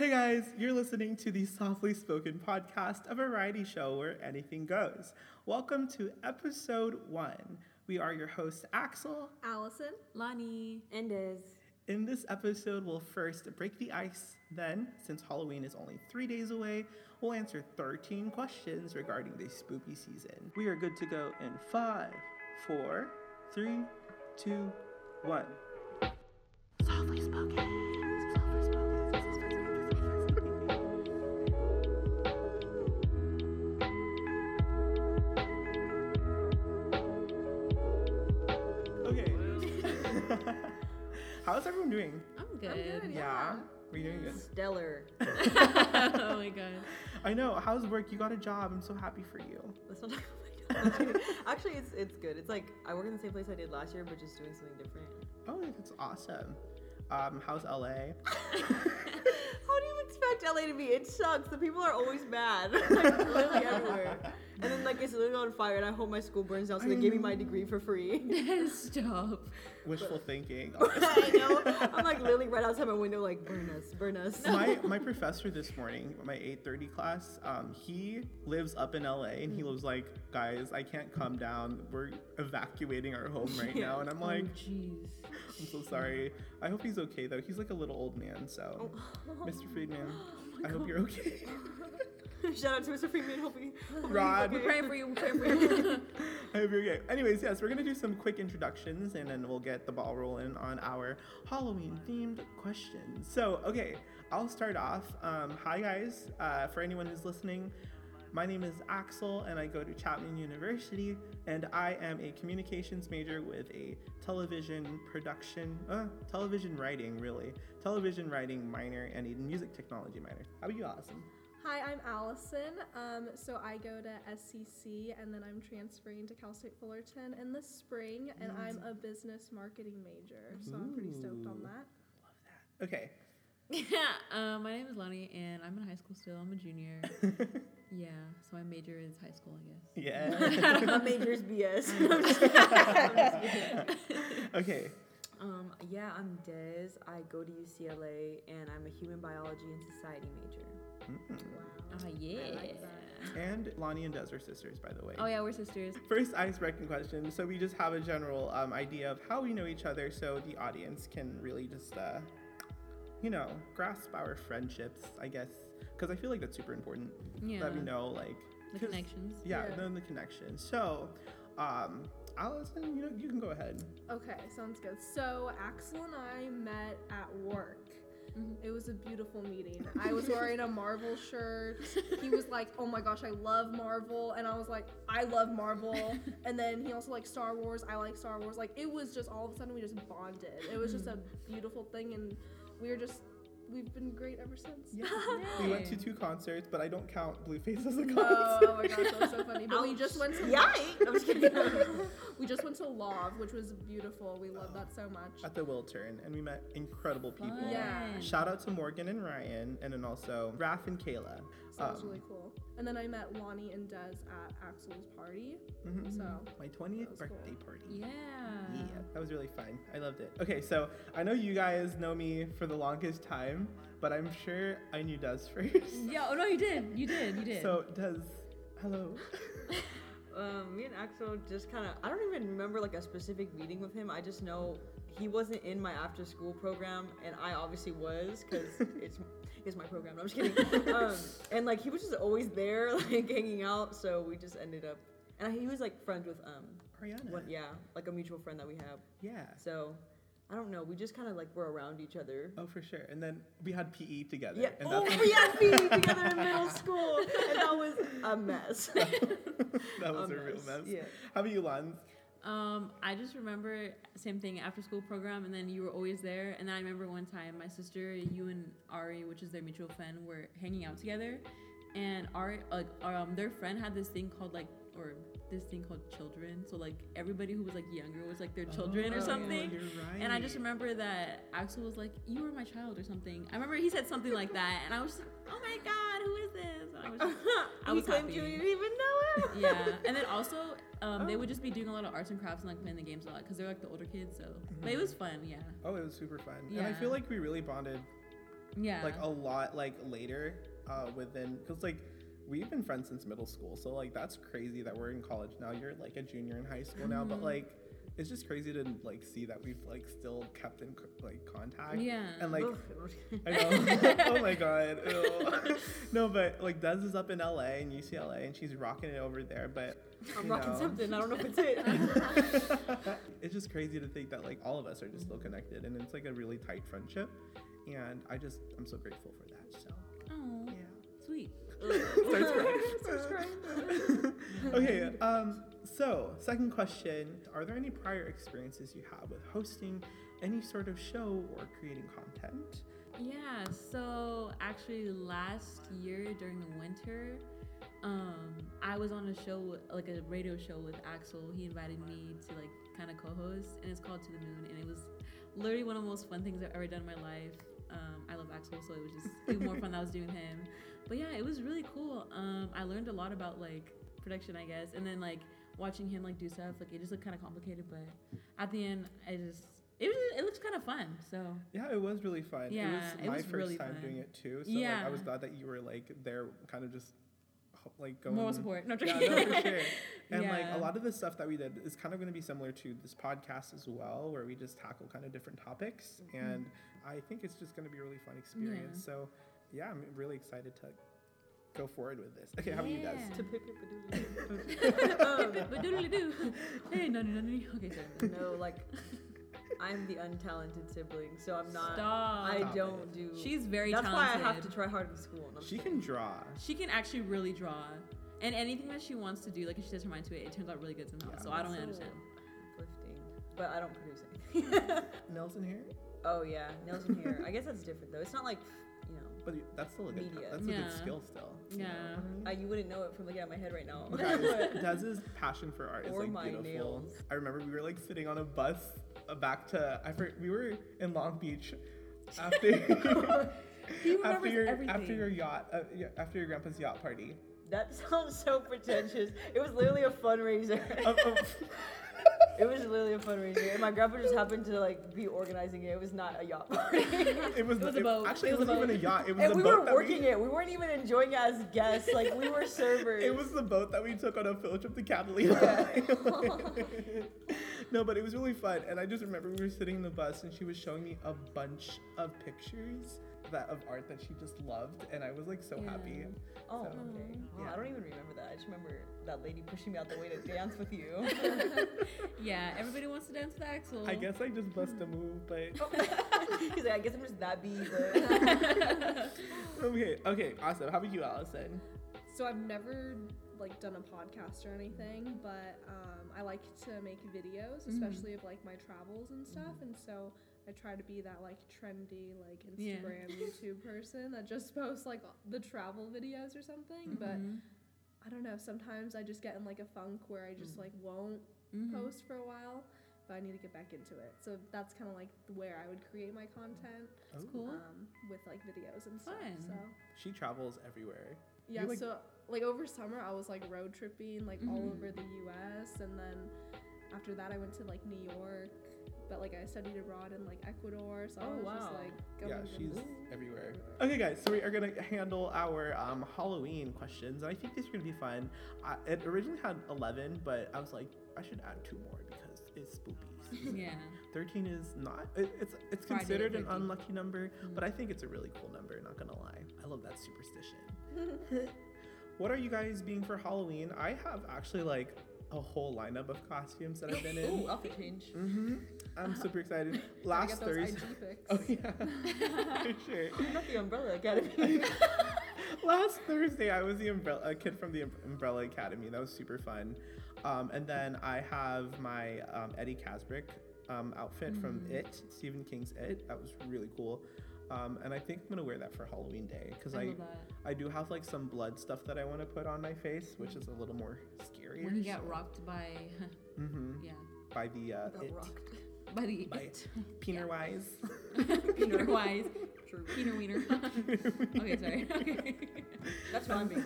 Hey guys, you're listening to the Softly Spoken podcast, a variety show where anything goes. Welcome to episode one. We are your hosts, Axel. Allison. Lonnie. And Des. In this episode, we'll first break the ice. Then, since Halloween is only three days away, we'll answer 13 questions regarding the spooky season. We are good to go in five, four, three, two, one. Softly spoken. Doing? I'm good. I'm good, Yeah. yeah. Are you doing good? Stellar. oh my god. I know. How's work? You got a job. I'm so happy for you. Let's not talk about my job. Actually, it's it's good. It's like I work in the same place I did last year, but just doing something different. Oh, that's awesome. Um, how's LA? How do you expect LA to be? It sucks. The people are always mad, like literally everywhere. And then like it's literally on fire, and I hope my school burns down, so they give me my degree for free. Stop. Wishful thinking. I know. I'm like literally right outside my window, like burn us, burn us. my my professor this morning, my 8:30 class, um, he lives up in LA and he was like, guys, I can't come down. We're evacuating our home right now, and I'm like, oh jeez. I'm so sorry. I hope he's okay though. He's like a little old man, so Mr. Friedman, I hope you're okay. Shout out to Mr. Freeman. Hope he, hope he's Rod. okay. We're praying for you. We're praying for you. I hope you're okay. Anyways, yes, we're gonna do some quick introductions and then we'll get the ball rolling on our Halloween themed questions. So, okay, I'll start off. Um, hi guys. Uh, for anyone who's listening, my name is Axel and I go to Chapman University and I am a communications major with a television production, uh, television writing really, television writing minor and a music technology minor. How about you, Allison? Hi, I'm Allison. Um, so I go to SCC and then I'm transferring to Cal State Fullerton in the spring, and I'm a business marketing major. So I'm pretty stoked on Ooh. that. Okay. uh, my name is Lonnie, and I'm in high school still. I'm a junior. yeah. So my major is high school, I guess. Yeah. My major is BS. okay. Um, yeah, I'm Des. I go to UCLA and I'm a human biology and society major. Mm-mm. Ah, yeah. like that. And Lonnie and Des are sisters, by the way. Oh yeah, we're sisters. First ice breaking question. So we just have a general um, idea of how we know each other, so the audience can really just, uh, you know, grasp our friendships, I guess, because I feel like that's super important Yeah. that we know, like, the connections. Yeah, Yeah. know the connections. So, um, Allison, you know, you can go ahead. Okay, sounds good. So Axel and I met at work. Mhm. It was a beautiful meeting. I was wearing a Marvel shirt. He was like, "Oh my gosh, I love Marvel," and I was like, "I love Marvel." And then he also liked Star Wars. I like Star Wars. Like it was just all of a sudden we just bonded. It was just a beautiful thing, and we were just we've been great ever since. Yeah. we went to two concerts, but I don't count Blueface as a concert. No, oh my gosh, that was so funny. But we just went to Yikes! I'm just kidding. we just went to Love, which was beautiful. We loved that so much. At the Wiltern, and we met incredible people. Fun. Yeah. Shout out to Morgan and Ryan, and then also Raph and Kayla. So that was Um, really cool. And then I met Lonnie and Des at Axel's party. mhm. So My 20th birthday cool. party. Yeah. Yeah, that was really fun. I loved it. Okay, so I know you guys know me for the longest time, but I'm sure I knew Des first. Yeah. Oh no, you did. You did. You did. So Des, hello. um, me and Axel just kind of, I don't even remember like a specific meeting with him. I just know he wasn't in my after school program, and I obviously was because it's it's my program. No, I'm just kidding. um, and like he was just always there, like hanging out. So we just ended up, and he was like friends with um, Ariana. one, yeah, like a mutual friend that we have. Yeah. So I don't know. We just kind of like were around each other. Oh, for sure. And then we had PE together. Yeah. And Oh, we had PE together in middle school, and that was a mess. that was a, a real mess, mess. yeah. How about you, Lance? Um, I just remember same thing after school program, and then you were always there. And then I remember one time my sister, you and Ari, which is their mutual friend, were hanging out together, and Ari, like, um, their friend had this thing called like, or this thing called children. So like everybody who was like younger was like their children Oh, or something. You're right. And I just remember that Axel was like, "You were my child" or something. I remember he said something like that, and I was just like, "Oh my god, who is this?" And I was, just, I was happy. you, didn't even know him. yeah. And then also, um, they Oh. would just be doing a lot of arts and crafts and like playing the games a lot because they're like the older kids. So, but it was fun. Yeah. Oh, it was super fun. And I feel like we really bonded Yeah. like a lot like later uh within because like we've been friends since middle school so like that's crazy that we're in college now you're like a junior in high school now Mm-hmm. but like it's just crazy to like see that we've like still kept in like contact Yeah. and like Ugh. I know. oh my god. Ew. no, but like Des is up in LA and UCLA and she's rocking it over there. But I'm rocking know. something. I don't know if it's it. it's just crazy to think that like all of us are just still connected and it's like a really tight friendship. And I just I'm so grateful for that. So oh, yeah. sweet. Starts crying. okay. Um. So second question: Are there any prior experiences you have with hosting any sort of show or creating content? Yeah, so actually last year during the winter, um, I was on a show, like a radio show with Axel. He invited me to like kind of co-host, and it's called To the Moon, and it was literally one of the most fun things I've ever done in my life. Um, I love Axel, so it was just even more fun that I was doing him. But yeah, it was really cool. Um, I learned a lot about like production, I guess, and then like watching him like do stuff. Like it just looked kind of complicated, but at the end, I just it was it looks kind of fun. So Yeah, it was really fun. Yeah, it Yeah, was it my was first really time fun. doing it too. So like, I was glad that you were like there, kind of just like going. moral support. No, Yeah, no, for sure. And like a lot of the stuff that we did is kind of going to be similar to this podcast as well, where we just tackle kind of different topics, and I think it's just going to be a really fun experience. Yeah. So yeah, I'm really excited to go forward with this. Okay, how about you guys? Yeah. To pip it, um, but doodly doo. Hey, no, no, no, no. Okay, sorry. no, like I'm the untalented sibling, so I'm not. Stop. I don't do. She's very That's talented. why I have to try hard in school. No, She just can draw. She can actually really draw. And anything that she wants to do, like if she sets her mind to it, it turns out really good somehow. Yeah. so I don't So- understand. uplifting, but I don't produce anything. Nelson here, oh yeah, Nelson here. I guess that's different though. It's not like you know. But that's still a good. Media. That's a Yeah. good skill still. you Yeah. know? I, you wouldn't know it from looking at my head right now. Guys, Des's passion for art is Or like my beautiful. nails. I remember we were like sitting on a bus uh, back to I for, we were in Long Beach after He after your everything. after your yacht uh, after your grandpa's yacht party. that sounds so pretentious. It was literally a fundraiser. It was literally a fundraiser, and my grandpa just happened to like be organizing it. It was not a yacht party. it was, It was the- a boat. Actually, It it, was a wasn't even a boat. yacht. It was and the we boat were that working we, it. We weren't even enjoying it as guests. Like we were servers. It was the boat that we took on a field trip to Catalina. no, but it was really fun. And I just remember we were sitting in the bus and she was showing me a bunch of pictures that of art that she just loved, and I was like so happy. Yeah. Oh, So, okay. Wow, yeah. I don't even remember that. I just remember that lady pushing me out the way to dance with you. Yeah, everybody wants to dance with Axel. I guess I just bust a move, but He's like, I guess I'm just that bee, okay, okay, awesome. How about you, Allison? So I've never like done a podcast or anything, but um, I like to make videos, Mhm. especially of like my travels and stuff. And so I try to be that like trendy like Yeah. Instagram, YouTube person that just posts like the travel videos or something. But Mhm. I don't know. Sometimes I just get in like a funk where I just like won't Mhm. post for a while. But I need to get back into it. So that's kind of like where I would create my content That's cool. um, with like videos and stuff. Fun. So. She travels everywhere. Yeah, like- so like over summer I was like road tripping like all over the US and then after that I went to like New York, but like I studied abroad in like Ecuador, so I Oh, was just wow. like Yeah, she's from- everywhere. Okay, guys, so we are gonna handle our um, Halloween questions, and I think these are gonna be fun. I, it originally had 11, but I was like, I should add two more because it's spooky. Yeah. 13 is not. It, it's it's Friday considered an unlucky number, Mm. but I think it's a really cool number. Not gonna lie, I love that superstition. what are you guys being for Halloween? I have actually like a whole lineup of costumes that I've been in. ooh, outfit change. hmm I'm super excited. Last Thursday. Oh yeah, for sure. I'm not the Umbrella Academy. Last Thursday, I was the umbrella, a kid from the Um- Umbrella Academy. That was super fun. Um, and then I have my um, Eddie Kaspbrak um, outfit from Mm. It, Stephen King's It. That was really cool. Um, and I think I'm gonna wear that for Halloween Day because I I. I do have like some blood stuff that I want to put on my face, which is a little more scary. When you get rocked by, mm-hmm. yeah, by the uh, It rocked. by the By it. Peter Wise. Peter Wise, True. Peter Wiener. okay, sorry. Okay. That's what I'm being.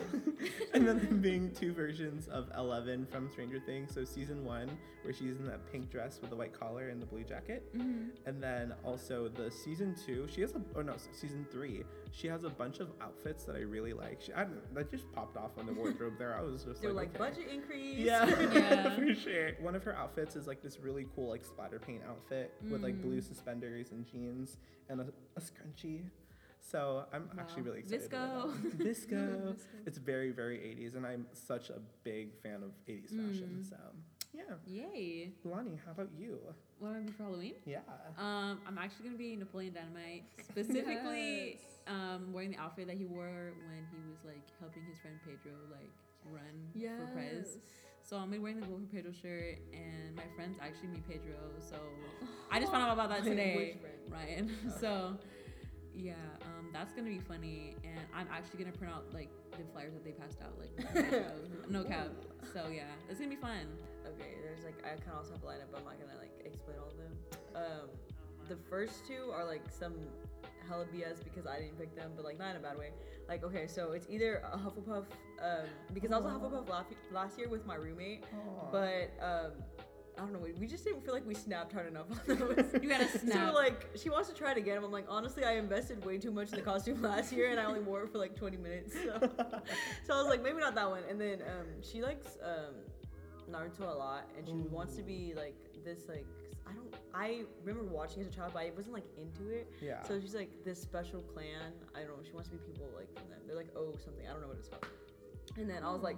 and then them being two versions of Eleven from Stranger Things. So season one, where she's in that pink dress with the white collar and the blue jacket, Mhm. and then also the season two. She has a oh no, season three. She has a bunch of outfits that I really like. She, I that just popped off on the wardrobe there. I was just They're like, like okay. budget increase. Yeah, Yeah. for sure. One of her outfits is like this really cool like splatter paint outfit with like blue Mm. suspenders and jeans and a, a scrunchie. So I'm actually really excited. about Visco. that. Visco. It's very very 80s, and I'm such a big fan of 80s fashion. Mm. So yeah. Yay. Lonnie, how about you? What am I for Halloween? Yeah. Um, I'm actually gonna be Napoleon Dynamite, specifically Yes. um, wearing the outfit that he wore when he was like helping his friend Pedro like run for Prez. So I'm gonna be wearing the Go for Pedro shirt, and my friends actually meet Pedro. So I just found out about that today? Ryan. Oh. so yeah, um, that's gonna be funny, and I'm actually gonna print out like the flyers that they passed out, like no cap. So yeah, it's gonna be fun. Okay, there's like I kind of also have a lineup, but I'm not gonna like explain all of them. Um, the first two are like some hella BS because I didn't pick them, but like not in a bad way. Like okay, so it's either a Hufflepuff, um, because I was a Hufflepuff last, last year with my roommate, Aw. but um, I don't know, we, we just didn't feel like we snapped hard enough on those. You gotta snap. So like she wants to try it again. I'm like honestly, I invested way too much in the costume last year, and I only wore it for like 20 minutes. So, so I was like, maybe not that one. And then um, she likes um, Naruto a lot, and she wants to be like this like I don't I remember watching as a child, but I wasn't like into it. yeah. So she's like this special clan. I don't know. She wants to be people like from them. They're like oh something. I don't know what it's called. And then I was like,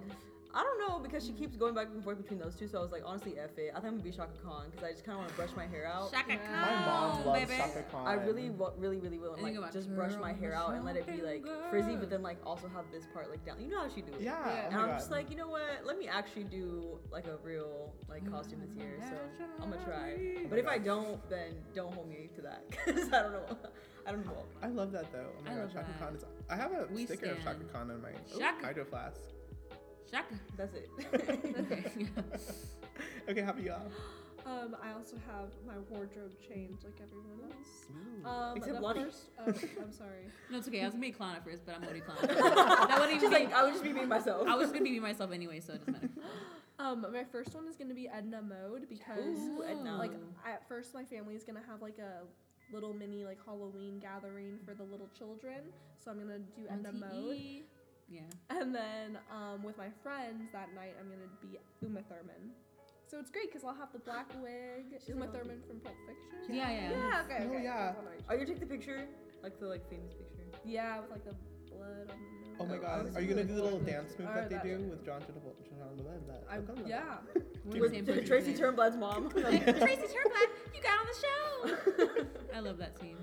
I don't know because she keeps going back and forth between those two. So I was like, honestly, f it. I think I'm gonna be Chaka Khan because I just kind of want to brush my hair out. Chaka Yeah. Khan, my mom loves baby. Chaka Khan. I really, really, really will. And, And like just brush my hair out and let it be like frizzy, but then like also have this part like down. You know how she do it. Yeah. Yeah. Oh And my I'm God. just like, you know what? Let me actually do like a real like costume this year. So I'm gonna try. But if I don't, then don't hold me to that because I don't know. I don't know. I love that though. Oh my I god, love Chaka that. Khan is. I have a We sticker of Chaka. Khan on my oh, Chaka. hydro flask. Chaka. That's it. Okay. okay, how about y'all? Um, I also have my wardrobe changed like everyone else. Um, Except the Lonnie. first, oh, I'm sorry. no, it's okay. I was gonna be a clown at first, but I'm already a clown. that wouldn't She's even like. I would just be me myself. I was gonna be myself anyway, so it doesn't matter. Um, my first one is gonna be Edna mode because Ooh, Edna. like at first my family is gonna have like a little mini like Halloween gathering for the little children, so I'm gonna do Edna mode. MTE. Yeah. And then um, with my friends that night, I'm gonna be Uma Thurman. So it's great because I'll have the black wig, She's Uma like- Thurman from Pulp Fiction. Yeah, yeah. Yeah, okay, Oh, okay. yeah. that's Are you gonna take the picture? Like the like famous picture. Yeah, with like the blood on the nose. Oh my Oh, god, are you gonna do the little dance move that they do with John Travolta? John Travolta? I, yeah. We're With Tracy. Turnblad's mom. Tracy Turnblad, you got on the show. I love that scene.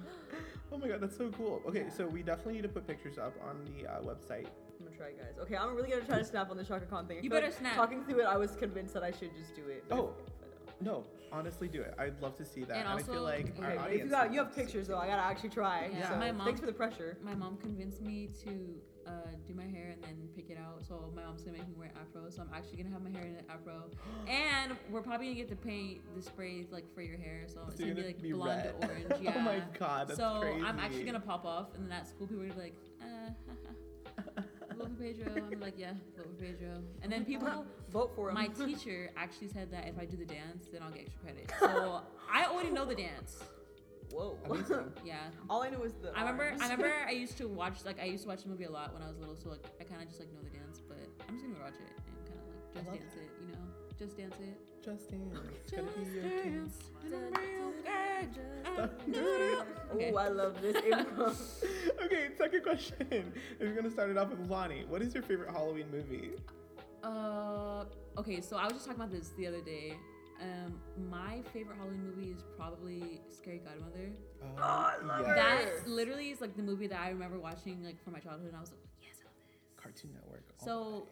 Oh my god, that's so cool. Okay, so we definitely need to put pictures up on the uh, website. I'm try, guys. Okay, I'm really gonna try to snap on the Chaka Khan thing. I You feel better like snap. Talking through it, I was convinced that I should just do it. but Oh. if- if I don't- No, honestly, do it. I'd love to see that. And And, I feel also- like our Okay, but if audience. you got you have pictures though, I gotta actually try. Yeah, so my mom- thanks for the pressure. My mom convinced me to uh, do my hair and then pick it out. So my mom's gonna make me wear an afro. So I'm actually gonna have my hair in an afro. and we're probably gonna get to paint the sprays like for your hair. So it's gonna you're be like be blonde red. to orange. Yeah. oh my god, that's so crazy. I'm actually gonna pop off, and then at school people are gonna be like, uh, vote for Pedro. I'm like, yeah, vote for Pedro. And then people, Vote for him. my teacher actually said that if I do the dance, then I'll get extra credit. So I already know the dance. Whoa. Amazing. Yeah. All I know is the. I remember. arms. I remember. I used to watch like I used to watch the movie a lot when I was little, so like I kind of just like know the dance. But I'm just gonna watch it and kind of like just love dance it, you know, just dance it. Just dance. It's gonna Just be your dance. Okay. Oh, I love this improv. okay, second question. We're gonna start it off with Lonnie. What is your favorite Halloween movie? Uh, okay, so I was just talking about this the other day. Um, my favorite Halloween movie is probably Scary Godmother. Oh, I love her. That literally is like the movie that I remember watching like from my childhood, and I was like, yes, I love this. Cartoon Network. So the way.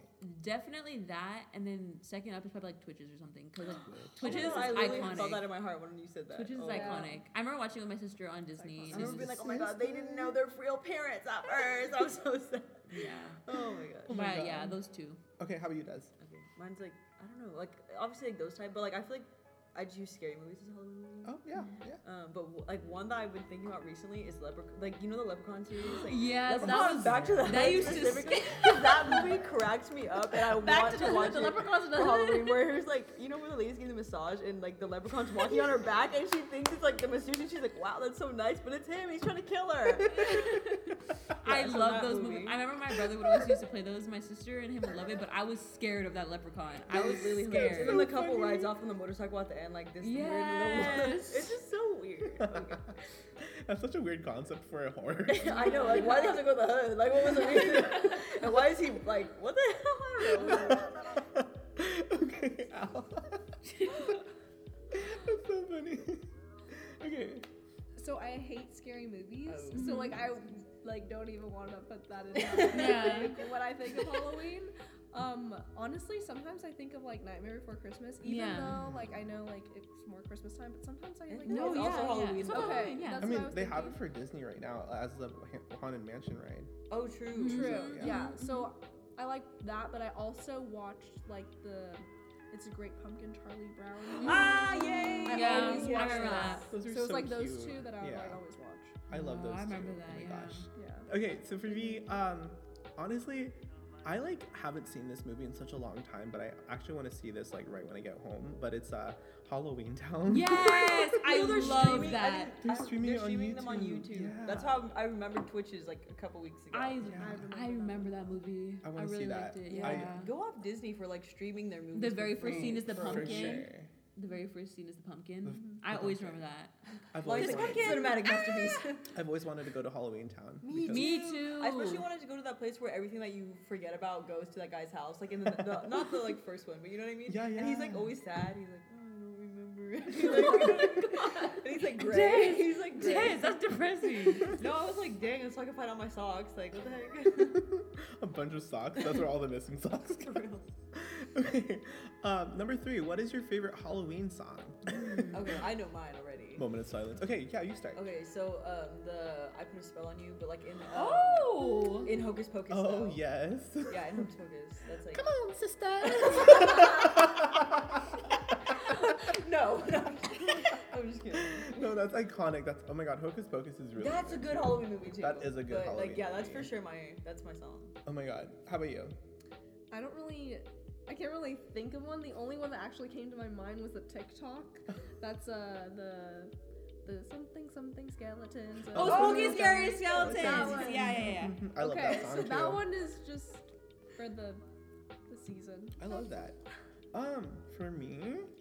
Definitely that, and then second up is probably like Twitches or something, because like Twitches. Twitches is I literally iconic. felt that in my heart when you said that. Twitches is Oh. Yeah. iconic. I remember watching it with my sister on Disney. I and remember being like, oh my god, they didn't know their real parents at first. I was so sad. yeah. Oh my god. Oh my but God. yeah, those two. Okay, how about you, Des? Okay, mine's like I don't know, like obviously like those type, but like I feel like I just use scary movies as Halloween movies. Oh yeah, yeah. Um, but w- like one that I've been thinking about recently is Leprechaun. Like you know the Leprechaun series. Like, Yes, Leprechaun that was Back to the that used to specifically. scare- that movie cracked me up, and I Back want to to, the- watch the it leprechauns for doesn't- Halloween. Where he's like, you know, where the lady's getting the massage, and like the leprechaun's walking on her back, and she thinks it's like the masseuse, and she's like, "Wow, that's so nice," but it's him. He's trying to kill her. I Yeah, so love those movie. movies. I remember my brother would always used to play those. My sister and him would love it, but I was scared of that leprechaun. I That was really scared. hilarious. And then the couple rides off on the motorcycle at the end, like this weird little. Yes. It's just so weird. Okay. That's such a weird concept for a horror. I know, like, why do they have to go to the hood? Like, what was the reason? and why is he like, what the hell? I don't know. okay, Al. That's so funny. Okay. So I hate scary movies. Oh. So like I like don't even want to put that in my Yeah. like, when I think of Halloween. Um, honestly, sometimes I think of like Nightmare Before Christmas, even Yeah. though like I know like it's more Christmas time, but sometimes I like No, it's yeah, also yeah. Halloween. It's Okay, yeah. that's I mean, was they have it for Disney right now as the Haunted Mansion ride. Oh, true. True. Yeah. Yeah. So I like that, but I also watched like the It's a Great Pumpkin Charlie Brown. Ah, yay! I Yeah, always I watch remember that. that. Those are So it's so like those two that I would Yeah. like always watch. I love Oh, those. I remember two. that, Oh my yeah. gosh. Yeah. Okay, so for me, um, honestly, I like haven't seen this movie in such a long time, but I actually want to see this like right when I get home. But it's uh Halloween Town. Yes, I know they're love streaming- that. didn't- They're streaming they're it on streaming them on YouTube. YouTube. Yeah. That's how I remember Twitches like a couple weeks ago. I Yeah. I remember that movie. I I, wanna see really that. liked it. yeah, Yeah. I- go off Disney for like streaming their movies. The very first scene is the for- For pumpkin. Sure. The very first scene is the pumpkin. The- mm-hmm. I the always pumpkin. remember that. I've Like always, the wanted, pumpkin cinematic ah! masterpiece. I've always wanted to go to Halloween Town. Me because- Me too. I especially wanted to go to that place where everything that you forget about goes to that guy's house, like in the, the not the like first one, but you know what I mean. Yeah, yeah. And he's like always sad. He's like, oh, I don't he's like, and he's like gray. Dang. He's like gray. Yes, that's depressing. No, I was like, dang, it's so I can find out my socks. Like, what the heck? a bunch of socks. That's where all the missing socks go. okay. Um, number three. What is your favorite Halloween song? okay, I know mine already. Moment of silence. Okay, yeah, you start. Okay, so um, the I put a spell on you, but like in um, Oh. in Hocus Pocus. Oh though. yes. Yeah, in Hocus Pocus. That's like Come on, sister. No, no. I'm just kidding. no, that's iconic. That's oh my god, Hocus Pocus is really. That's a good Halloween movie too. That is a good but, Halloween Like yeah, that's for sure my that's my song. Oh my god. How about you? I don't really. I can't really think of one. The only one that actually came to my mind was the TikTok. That's uh the the something something skeletons. Oh, Oh, spooky, okay. scary That skeletons. one. Yeah, yeah, yeah. I love okay, that song so too. that one is just for the the season. I love that. Um, for me, I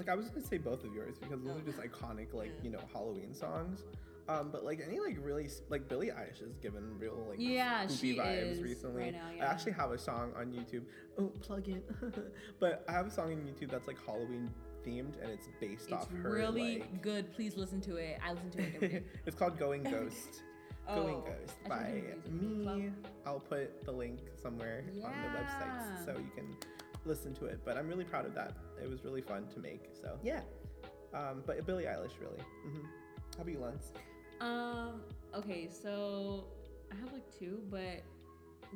like I was gonna say both of yours because those are just iconic, like you know, Halloween songs. Um, but like any like really like Billie Eilish has given real like Yeah, she vibes is recently. right now, I actually have a song on YouTube. Oh, plug in. but I have a song on YouTube that's like Halloween themed and it's based It's off her. really like- good. Please listen to it. I listen to it every day. it's called Going Ghost. Going Oh. Ghost by should do music as me. I'll put the link somewhere on the website so you can listen to it. But I'm really proud of that. It was really fun to make. So yeah. Um, but Billie Eilish really. hmm How about you, Lens? Um. Okay, so I have like two, but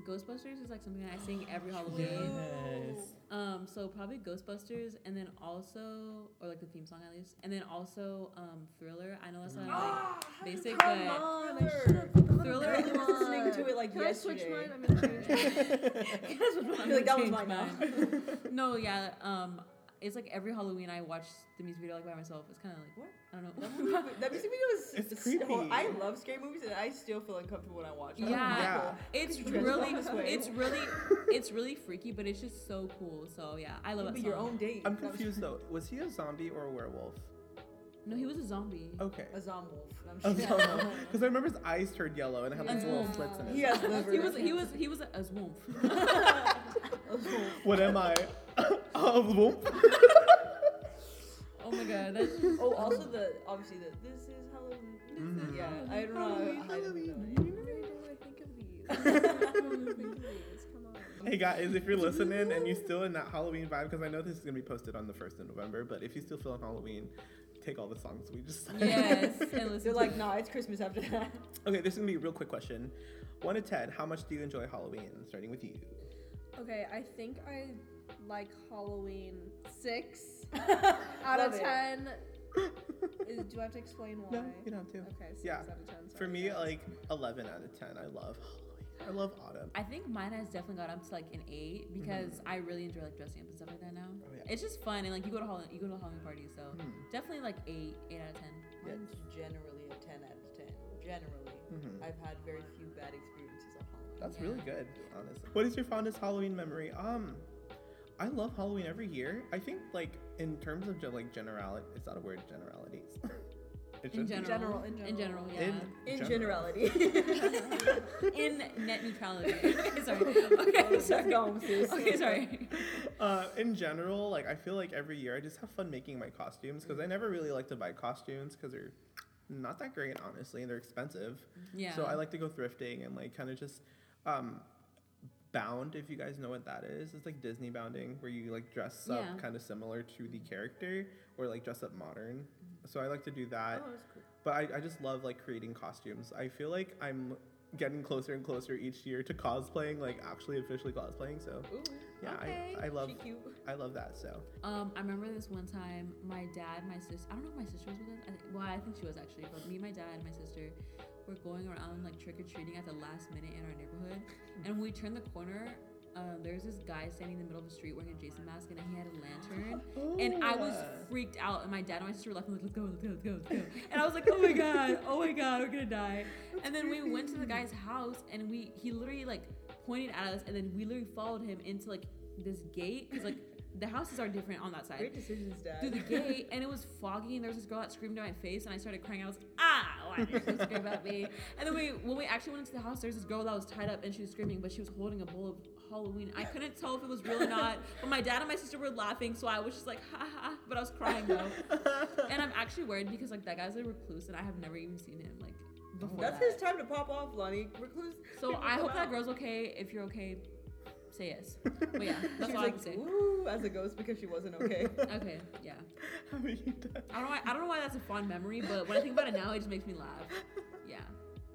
Ghostbusters is like something that I sing every Halloween. Yes. Um. So probably Ghostbusters, and then also, or like the theme song at least, and then also um Thriller. I know that's not like basic, but on, I should have put that on Thriller? I was listening to it like Can I switch mine? I'm gonna change mine. I feel like that was mine now. no, yeah. Um. It's like every Halloween I watch the music video like by myself. It's kind of like What? I don't That, know. movie, that music video is It's it's creepy. so- I love scary movies and I still feel uncomfortable when I watch it. Yeah, Yeah. it's Could you guys really, go this way? it's really, it's really freaky, but it's just so cool. So yeah, I love It'll that be your own date. I'm confused though. Was he a zombie or a werewolf? No, he was a zombie. Okay. A zombie wolf. A I'm sure. Because I remember his eyes turned yellow and it had these little slits in it. He has liver. He was, he was, he was a, a wolf. Wolf. What am I? a wolf? oh my god, that's Oh, also the obviously the this is Halloween. Mhm. Yeah, I don't know. I don't know. Why I think of these? Why don't I think of these? Come on. Hey guys, if you're listening and you're still in that Halloween vibe, because I know this is gonna be posted on the first of November, but if you still feel on Halloween, take all the songs we just said. yes. And listen They're to like, it. nah, it's Christmas after that. Okay, this is gonna be a real quick question. One to ten, how much do you enjoy Halloween? Starting with you. Okay, I think I like Halloween six out Love of it. ten. Is, do I have to explain why? No, you don't have to. Okay, six Yeah. out of ten. For sorry, me, guys. like 11 out of 10. I love Halloween. I love autumn. I think mine has definitely got up to like an eight because I really enjoy like dressing up and stuff like that now. Mm-hmm. Oh, yeah. It's just fun and like you go to Halloween, you go to a Halloween party, so Mhm. definitely like eight, eight out of ten. Mine's generally a 10 out of 10. Generally. Mhm. I've had very few bad experiences on Halloween. That's Yeah. really good, honestly. What is your fondest Halloween memory? Um, I love Halloween every year. I think like in terms of like generality, is that a word? Generalities. it In should be. general, general, in in general, general. yeah. In general. generality. In, net neutrality. okay, sorry. Okay, sorry. go, sis. Okay, sorry. Uh, in general, like I feel like every year I just have fun making my costumes because I never really like to buy costumes because they're not that great, honestly, and they're expensive. Yeah. So I like to go thrifting and like kind of just um, bound. If you guys know what that is, it's like Disney bounding, where you like dress up Yeah. kind of similar to the character or like dress up modern. So I like to do that. Oh, that's cool. But I, I just love like creating costumes. I feel like I'm getting closer and closer each year to cosplaying, like actually officially cosplaying. So Ooh, yeah, Okay. I, I love. I love that. So Um, I remember this one time, my dad, my sister, I don't know if my sister was with us. I th- well, I think she was actually, but me, my dad, and my sister were going around like trick or treating at the last minute in our neighborhood. And when we turned the corner, um, there's this guy standing in the middle of the street wearing a Jason mask and he had a lantern. And I was Oh. freaked out, and my dad and my sister were left like, let's go, let's go, let's go, let's go. And I was like, oh my god, oh my god, we're gonna die. and then we went to the guy's house, and we he literally like pointed at us, and then we literally followed him into like this gate because like the houses are different on that side Great decisions, Dad. through the gate and it was foggy and there was this girl that screamed in my face and I started crying. I was like, ah, why did you scream at me? And then we when we actually went into the house, there's this girl that was tied up and she was screaming, but she was holding a bowl of Halloween. I couldn't tell if it was real or not, but my dad and my sister were laughing, so I was just like, ha ha, but I was crying though. And I'm actually worried because like that guy's a recluse and I have never even seen him like before. That's that. his time to pop off, Lonnie. Recluse. So I hope that girl's okay. If you're okay, say yes. But yeah, that's She's all I like, can say. ooh, as a ghost because she wasn't okay. Okay, yeah. How are you done? I don't know. Why, I don't know why that's a fond memory, but when I think about it now, it just makes me laugh. Yeah.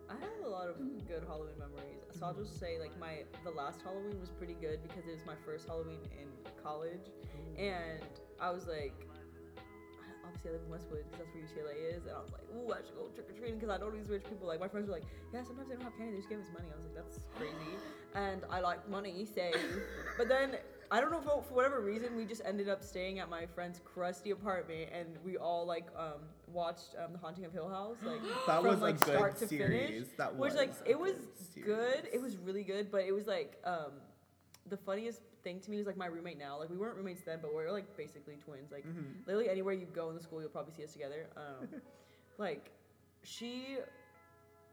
I have a lot of good Halloween memories. So I'll just say like my the last Halloween was pretty good because it was my first Halloween in college, and I was like, obviously I live in Westwood because that's where UCLA is, and I was like, ooh, I should go trick or treating because I know these rich people. Like my friends were like, yeah, sometimes they don't have candy, they just give us money. I was like, that's crazy, and I like money, say, but then. I don't know for, for whatever reason we just ended up staying at my friend's crusty apartment and we all like um watched um, The Haunting of Hill House like That from was like a good start to series. finish. That was Which like it was good. It was really good, but it was like um the funniest thing to me was like my roommate now. Like we weren't roommates then, but we are like basically twins. Like Mhm. literally anywhere you go in the school, you'll probably see us together. Um, like she,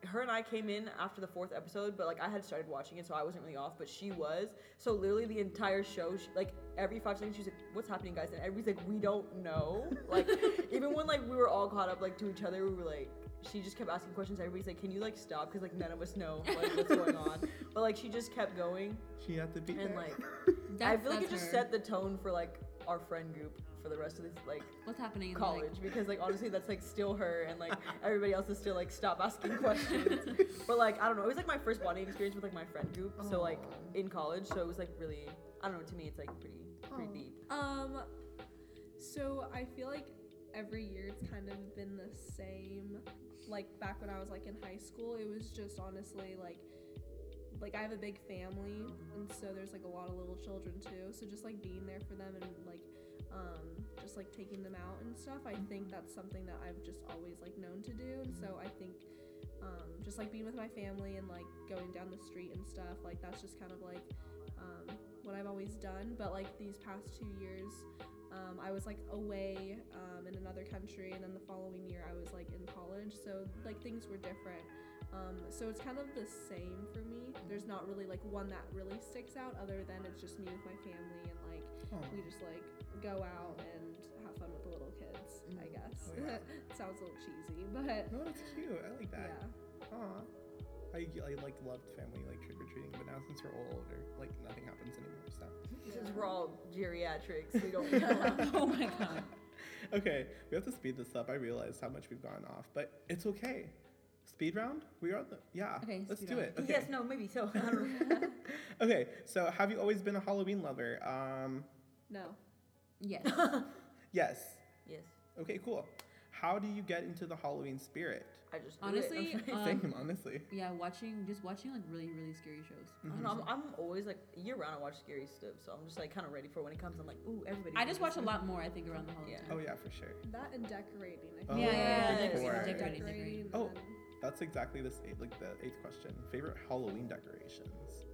her and I came in after the fourth episode, but like I had started watching it, so I wasn't really off, but she was. So literally the entire show, she, like every five seconds, she's like, "What's happening, guys?" And everybody's like, "We don't know." Like even when like we were all caught up like to each other, we were like. She just kept asking questions. Everybody's like, "Can you like stop?" Because like none of us know like what's going on. But like she just kept going, She had to be and there. like I feel like it that's just her. set the tone for like our friend group for the rest of this like What's happening in college because like honestly that's like still her and like everybody else is still like stop asking questions but like i don't know it was like my first bonding experience with like my friend group so like in college so it was like really i don't know to me it's like pretty pretty Aw. deep Um, so I feel like every year it's kind of been the same. Like back when I was like in high school, it was just honestly like like I have a big family and so there's like a lot of little children too. So just like being there for them and like um just like taking them out and stuff, I think that's something that I've just always like known to do. And so I think um just like being with my family and like going down the street and stuff, like that's just kind of like um, what I've always done. But like these past two years, um, I was like away um, in another country, and then the following year I was like in college. So like things were different. Um, so it's kind of the same for me. There's not really like one that really sticks out, other than it's just me with my family and like we just like go out and have fun with the little kids. I guess Oh, yeah. sounds a little cheesy, but No, that's cute. I like that. yeah. Aw. I, I like loved family like trick or treating, but now since we're all older, like nothing happens anymore. So since we're all geriatrics we don't know oh my god. okay, we have to speed this up. I realized how much we've gone off, but it's okay. Speed round? We are the yeah. Okay, let's do round. it. Okay. yes no maybe so i don't know Okay. So have you always been a Halloween lover? Um, No. Yes. yes. yes Okay, cool. How do you get into the Halloween spirit? I just do Honestly, it. Um, Same, honestly. Yeah, watching just watching like really really scary shows. I don't know, I'm, I'm always like year round. I watch scary stuff, so I'm just like kind of ready for when it comes. I'm like, ooh, everybody. I just watch a lot more. I think around the holiday. Yeah. time. Oh yeah, for sure. That and decorating. I Oh, think. Yeah, yeah, yeah, Yes. decorating, decorating, decorating. Oh. That's exactly the sa- like the eighth question. Favorite Halloween decorations.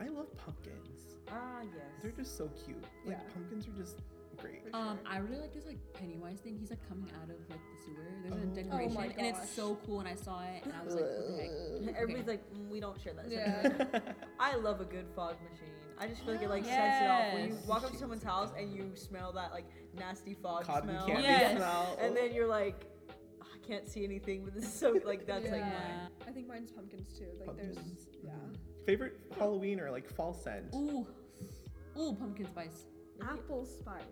I love pumpkins. Ah yes. They're just so cute. Like Yeah. pumpkins are just great. For Um, sure. I really like this like Pennywise thing. He's like coming out of like the sewer. There's Oh. a Oh decoration, my and it's so cool. And I saw it, and I was like, what the heck? Everybody's Okay. like, mm, we don't share that. Yeah. I love a good fog machine. I just feel like it like sets it off when you Yes. walk up to someone's house and you smell that like nasty fog Cotton smell. candy Yes. smell. And then you're like, "Oh, I can't see anything, but this is so like that's like Yeah. mine. I think mine's pumpkins too. Like there's yeah. Mhm. Favorite Halloween or like fall scent. Ooh, ooh, pumpkin spice. Apple spice.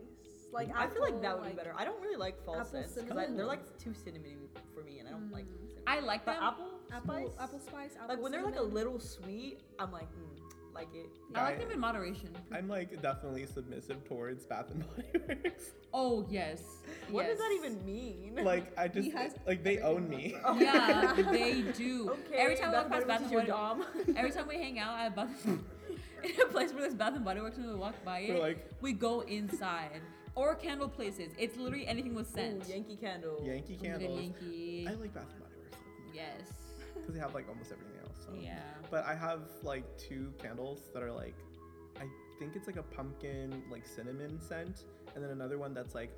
Like I feel like that would be better. I don't really like fall apple scents because they're like too cinnamony for me, and I don't like. Mm. Cinnamon. I like the apple Apple spice. apple spice. Apple like when they're like a little sweet, I'm like, mm, like it. I like I- them in moderation. I'm like definitely submissive towards Bath and Body Works. Oh yes. What does that even mean? Like I just has like they own me. everything. Yeah, they do. okay. Every time I Bath walk and past Body Bath Works and Body, dom. every time we hang out at Bath, in a place where there's Bath and Body Works and we walk by We're it, like we go inside or candle places. It's literally anything with scent. Ooh, Yankee Candle. Yankee Ooh, good candles. Yankee. I like Bath and Body Works Yes. because they have like almost everything else. So. Yeah. But I have like two candles that are like, I think it's like a pumpkin like cinnamon scent, and then another one that's like,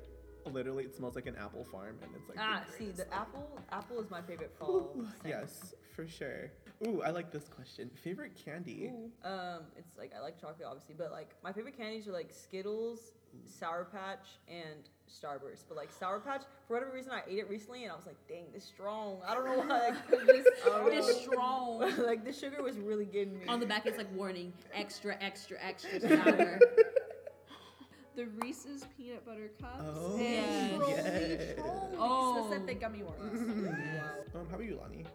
literally it smells like an apple farm, and it's like. Ah, the see, greatest. the apple. Apple is my favorite fall. Ooh, scent. yes, for sure. Ooh, I like this question. Favorite candy? Ooh. Um, it's like I like chocolate, obviously, but like my favorite candies are like Skittles, Sour Patch, and Starburst. But like Sour Patch, for whatever reason, I ate it recently, and I was like, "Dang, this strong." I don't know why. Like, this, I don't Just know. strong. like the sugar was really getting me. On the back, it's like warning: extra, extra, extra sour. The Reese's peanut butter cups. Oh, and yes. Yes. Oh. specific gummy worms. Um, how about you, Lonnie?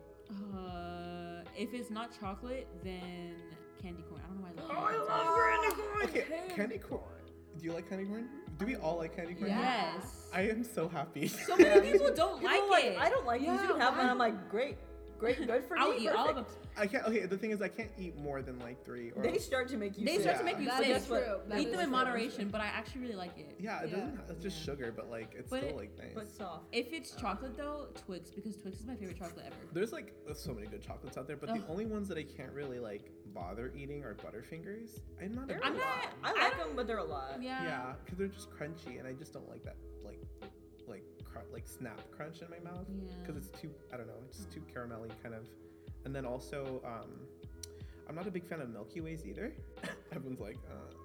Uh, if it's not chocolate, then candy corn. I don't know why I love. Oh, I candy love corn. candy corn. Okay, candy corn. Do you like candy corn? Do we all like candy corn? Yes. I am so happy. So many people don't People like are it. I don't like these. Yeah, You can have one. I'm like, great, great, good for I'll me. eat all of them. I can't. Okay, the thing is, I can't eat more than like three. Or They start to make you. They sick. start to make you That sick. is true. That Eat is them in true. moderation, but I actually really like it. yeah, it Yeah. doesn't. It's just Yeah. sugar, but like it's But still it- like nice. But soft. If it's chocolate though, Twix because Twix is my favorite chocolate ever. There's like so many good chocolates out there, but the only ones that I can't really like bother eating are Butterfingers. I'm not. A They're big I'm a not- I I like don't- them, but they're a lot. Yeah. Yeah, because they're just crunchy, and I just don't like that like like cr- like snap crunch in my mouth Yeah. because it's too I don't know, it's just too caramelly kind of. And then also, um, I'm not a big fan of Milky Ways either. Everyone's like,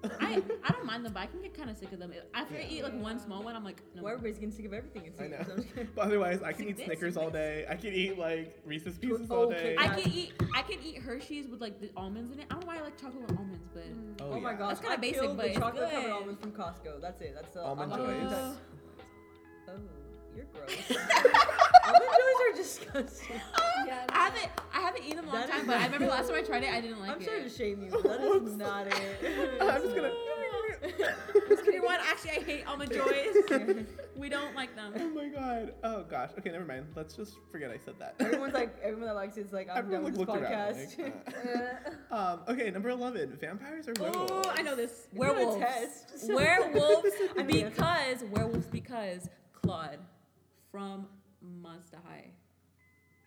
uh. I, I don't mind them, but I can get kind of sick of them. After I eat like one small one, I'm like, no. Well, everybody's getting sick of everything. It I seems. know. I'm just kidding. but otherwise, I can Sick eat this, Snickers sick all day. I can eat like Reese's Pieces all day. I can eat I can eat Hershey's with like the almonds in it. I don't know why I like chocolate with almonds, but Oh, Oh, my yeah. gosh, That's kinda I basic, killed but the chocolate covered almonds from Costco. That's it. That's the Almond I'm Joys. Oh, you're gross. almond joys are disgusting. Yeah, I haven't I haven't eaten them a long That time, is but I not- remember last time I tried it, I didn't like it. I'm it. sorry to shame you. but That is not it. I'm just gonna. Just kidding, one. Actually, I hate almond joys. we don't like them. oh my god. Oh gosh. Okay, never mind. Let's just forget I said that. Everyone's like, everyone that likes it's like, I'm Everyone done like with this looked around. podcast. Like, uh. um. Okay, number eleven. Vampires or werewolves? Oh, I know this. not a Werewolves. test. Werewolves I mean, that's- because werewolves because Claude from Monster High.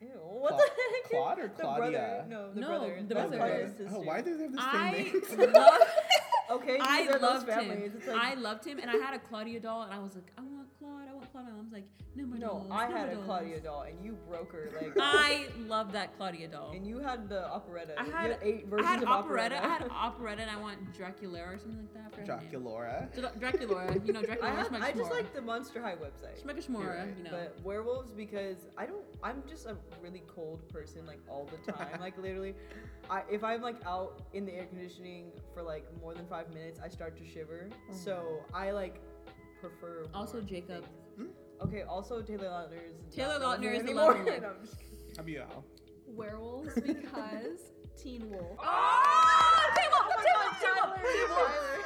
Ew, what Cla- the heck? Clawd or The brother. Claudia? No, the No, brother. the No, brother. Claudia's Oh, sister. why do they have the same I name? love Okay, I are those loved him. It's like, I loved him, and I had a Claudia doll, and I was like, I want Clawd, I. My mom's like, no more no, dolls. I no had more a dolls." Claudia doll, and you broke her. Like, I love that Claudia doll. and you had the operetta. I You had, eight I versions had of operetta. operetta. I had operetta, and I want Dracula or something like that. I forgot her name. Draculaura. Dra- Dracula, you know, I, Dracula. had, I just like the Monster High website. Schmegschmora, right. you know. But werewolves because I don't. I'm just a really cold person, like all the time. like literally, I if I'm like out in the air conditioning for like more than five minutes, I start to shiver. Oh so I like prefer. Also Jacob. things. Hmm? Okay. Also Taylor Lautner is. Taylor not Lautner is the anymore. lovely one. No, I'm just kidding. How about you, Al? Werewolves because ah! Teen Wolf. Oh,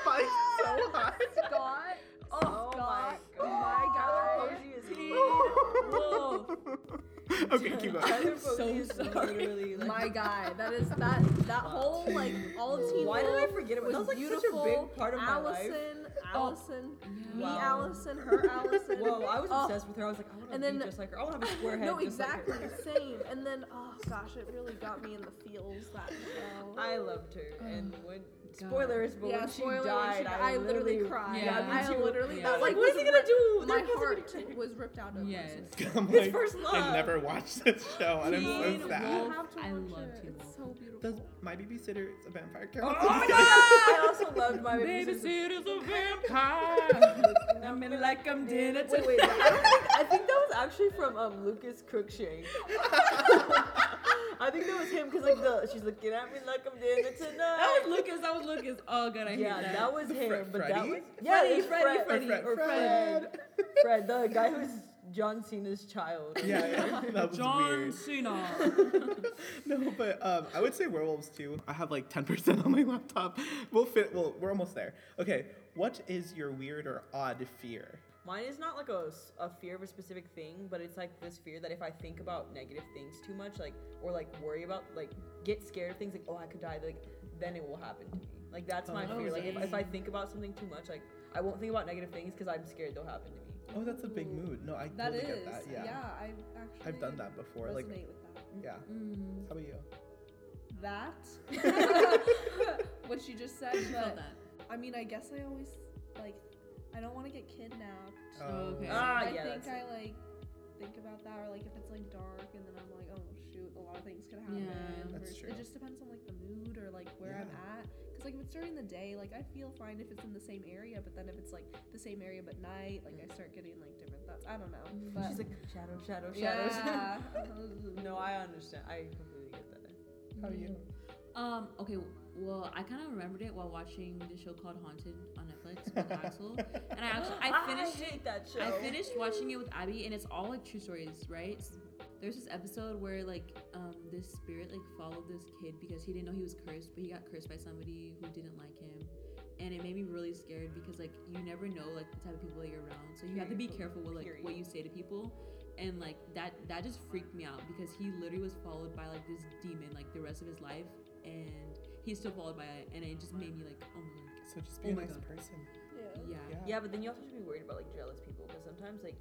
Spiked so high. Scott. Oh, Scott. Oh my Oh my Tyler god. Posey is here. What? Okay, keep going. Tyler So Foley is sorry. literally like My guy. That is that that whole like all team. Why did I forget it? was That was, like, such a big part of my life. Allison, oh. Allison, me, Wow. Allison, her, Allison. Whoa, I was Oh, obsessed with her. I was like, I want to And be then- just like her. I want to have a square head. No, just like her. exactly same. And then oh gosh, it really got me in the feels that show. I loved her, and when God. Spoilers, but yeah, when she died, she I, I literally cried. Yeah, I me too. literally Yeah. I was like like, what is he gonna do? My heart was ripped out of Yes. my I'm His like, first I never watched this show, and I'm Teen so sad. Have to I watch love it. Teen It's Wolf. so beautiful. Does my babysitter is a vampire character? Oh my god! I also loved my Babysitter's a vampire. I'm in like I'm dinner. Wait, wait. I, think, I think that was actually from um, Lucas Cruikshank. I think that was him because like the she's looking at me like I'm dinner tonight. That was Lucas. That was Lucas. Oh god, I yeah, hate that. Yeah, that. was him. Fre- but that was yeah, Freddy, it was Freddy, Fred. Freddy, Fred, or Fred. Fred, the guy who's John Cena's child. Yeah, yeah, that was John weird. Cena. No, but um, I would say werewolves too. I have like 10% on my laptop. We'll fit. Well, we're almost there. Okay, what is your weird or odd fear? Mine is not like a, a fear of a specific thing, but it's like this fear that if I think about negative things too much, like or like worry about like get scared of things like oh I could die, like then it will happen to me. Like that's my Oh, fear. Like if, if I think about something too much, like I won't think about negative things because I'm scared they'll happen to me. Oh, that's a big Ooh. mood. No, I That totally is. get that. Yeah. I've actually. I've done that before. Resonate Like, with that. yeah. Mm, How about you? That. what she just said, but that. I mean, I guess I always like. I don't want to get kidnapped. Oh, okay. Ah, I yeah, think that's I it. like think about that, or like if it's like dark, and then I'm like, oh shoot, a lot of things could happen. Yeah. That's versus- true. It just depends on like the mood or like where I'm Yeah. at. Cause like if it's during the day, like I feel fine if it's in the same area, but then if it's like the same area but night, like I start getting like different thoughts. I don't know, Mm. but She's like shadow, shadow, shadows. yeah. no, I understand. I completely get that. How are you? Um. Okay. Well, I kind of remembered it while watching the show called Haunted on Netflix with Axel, and I actually I finished hate it. that show. I finished watching it with Abby, and it's all like true stories, right? There's this episode where like um this spirit like followed this kid because he didn't know he was cursed, but he got cursed by somebody who didn't like him, and it made me really scared because like you never know like the type of people that you're around, so you have to be careful with like what you say to people. And like that, that just freaked me out because he literally was followed by like this demon like the rest of his life, and he's still followed by it, and it just made me like, oh my god, So just be Oh a nice God. person. yeah. yeah. Yeah, but then you also should be worried about like jealous people because sometimes like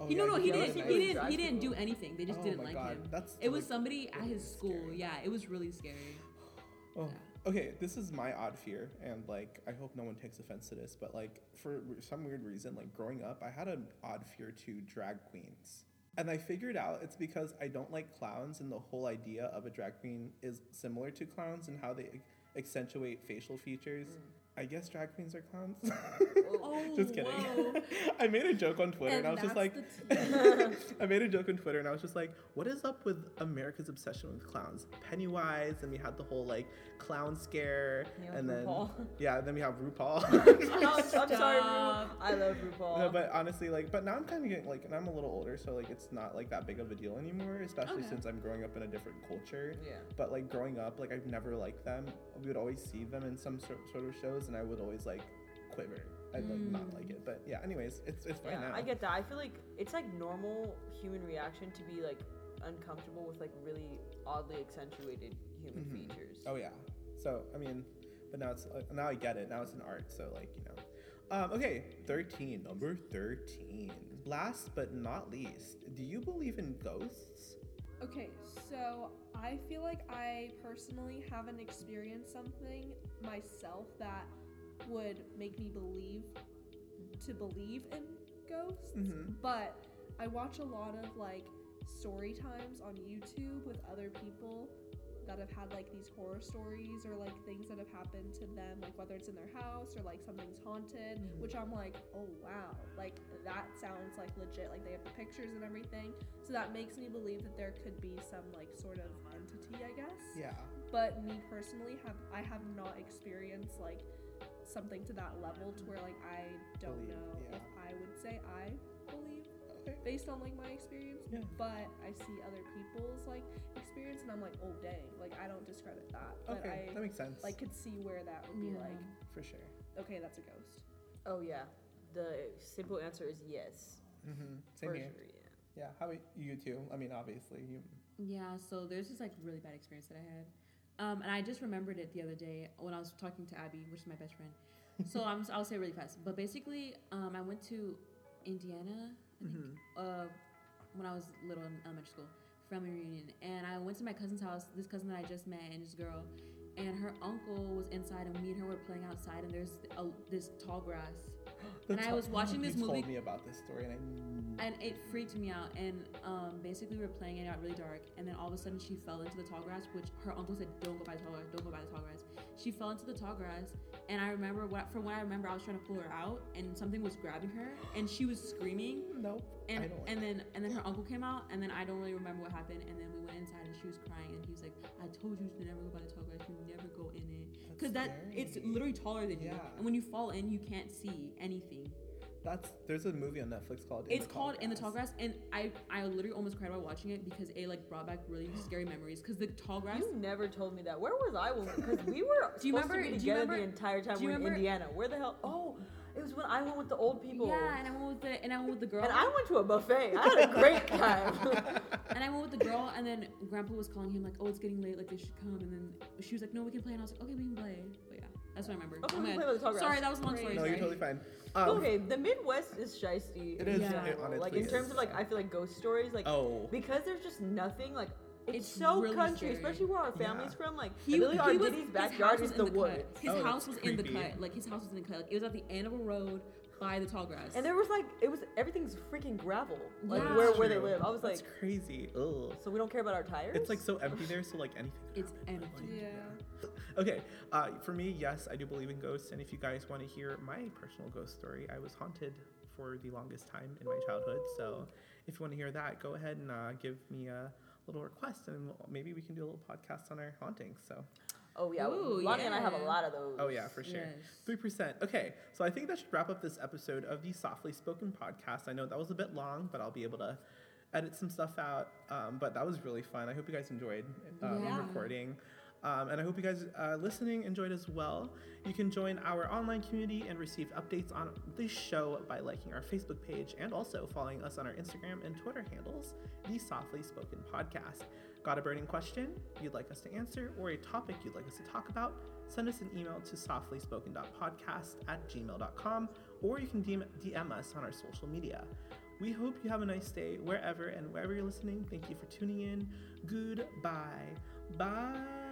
Oh, He, yeah, no, no, he didn't. of He didn't. He didn't do anything. They just Oh didn't my like God, him. That's It was like, somebody at really his school. scary. Yeah, it was really scary. Oh, Yeah. okay. This is my odd fear, and like, I hope no one takes offense to this, but like, for some weird reason, like growing up, I had an odd fear to drag queens. And I figured out it's because I don't like clowns, and the whole idea of a drag queen is similar to clowns and how they accentuate facial features. Mm. I guess drag queens are clowns. Oh, just kidding. whoa. I made a joke on Twitter, and, And I was just like, I made a joke on Twitter and I was just like, what is up with America's obsession with clowns? Pennywise, and we had the whole like clown scare, Yeah, and then RuPaul. yeah, then we have RuPaul. Oh, I'm sorry, Ru. I love RuPaul. no, but honestly, like, but now I'm kind of getting like, and I'm a little older, so like, it's not like that big of a deal anymore, especially Okay. since I'm growing up in a different culture. yeah. But like growing up, like I've never liked them. We would always see them in some sort, sort of shows, and I would always like quiver. I'd like not Mm. like it, but yeah. Anyways, it's it's fine Yeah, now. I get that. I feel like it's like normal human reaction to be like uncomfortable with like really oddly accentuated human Mhm. features. Oh yeah. So I mean, but now it's uh, now I get it. Now it's an art. So like you know. Um, okay, thirteen. Number thirteen. Last but not least, do you believe in ghosts? Okay, so I feel like I personally haven't experienced something myself that would make me believe to believe in ghosts. Mhm. But I watch a lot of like story times on YouTube with other people that have had like these horror stories or like things that have happened to them, like whether it's in their house or like something's haunted, Mhm. which I'm like, oh wow, like that sounds like legit. Like they have the pictures and everything. So that makes me believe that there could be some like sort of entity, I guess. Yeah. But me personally have I have not experienced like something to that level to where like I don't Believe, know yeah. if I would say I. based on like my experience. Yeah. But I see other people's like experience and I'm like, oh dang, like I don't discredit that. But Okay, I that makes sense. like could see where that would be Yeah. like, for sure. okay, that's a ghost. Oh yeah. The simple answer is yes. Mm-hmm. Same for here. sure. Yeah. Yeah. How about you two? I mean, obviously you. Yeah, so there's this like really bad experience that I had. Um, and I just remembered it the other day when I was talking to Abby, which is my best friend. So I'm, I'll say it really fast. But basically, um, I went to Indiana, I think, uh, when I was little in elementary school, family reunion. And I went to my cousin's house, this cousin that I just met, and this girl. And her uncle was inside, and me and her were playing outside, and there's a, this tall grass. And I was watching this movie- told me about this story, and I. And it freaked me out. And um, basically, we were playing, and it got really dark. And then all of a sudden, she fell into the tall grass, which her uncle said, "Don't go by the tall grass. Don't go by the tall grass." She fell into the tall grass, and I remember what from what I remember, I was trying to pull her out, and something was grabbing her, and she was screaming. Nope. I And don't like and then and then her uncle came out, and then I don't really remember what happened. And then we went inside, and she was crying, and he was like, "I told you to never go by the tall grass. You never go in because that it's literally taller than you, Yeah. and when you fall in, you can't see anything." That's there's a movie on Netflix called. In it's the Tall called in the tall Grass. grass and i i literally almost cried while watching it because it like brought back really scary memories because the tall grass You never told me that. Where was I when? Because we were Do you remember- to do you together remember- the entire time we we're in Indiana. Where the hell? Oh, it was when I went with the old people. yeah and i went with the and i went with the girl And I went to a buffet. I had a great time. and i went with the girl and then grandpa was calling him like oh it's getting late like they should come and then she was like no we can play and i was like okay we can play but yeah that's what i remember Okay, Oh we my can God. play with the sorry that was a long story No, you're totally fine. Um, okay, the Midwest is shisty. It in Yeah. it general. like honestly in terms is. of like I feel like ghost stories like Oh. because there's just nothing like it's, It's so really country, scary. especially where our Yeah. family's from. Like He, literally our he was, his backyard house was is in the the woods. cut. His Oh, house that's was in the cut. Like his house was in the cut. Like, it was at the end of a road by the tall grass. And there was like it was everything's freaking gravel. Like Yeah. where That's where they live. I was That's like, crazy. Ugh. so we don't care about our tires. It's like so empty there, so like anything. could it's happen, empty. like- Yeah. Okay, uh, for me, yes, I do believe in ghosts, and if you guys want to hear my personal ghost story, I was haunted for the longest time in my childhood. So, if you want to hear that, go ahead and uh, give me a little request, and we'll- maybe we can do a little podcast on our hauntings. So, oh yeah, Ooh, Lonnie and I have a lot of those. oh yeah, for sure. Yes. Three percent. Okay, so I think that should wrap up this episode of the Softly Spoken podcast. I know that was a bit long, but I'll be able to edit some stuff out. Um, but that was really fun. I hope you guys enjoyed um, Yeah. recording. Um, and I hope you guys uh, listening enjoyed as well. You can join our online community and receive updates on the show by liking our Facebook page and also following us on our Instagram and Twitter handles, the Softly Spoken Podcast. Got a burning question you'd like us to answer or a topic you'd like us to talk about? Send us an email to softlyspoken.podcast at gmail.com or you can DM, us on our social media. We hope you have a nice day wherever and wherever you're listening. Thank you for tuning in. Goodbye.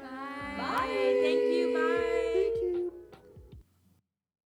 Bye. Bye. Thank you. Bye.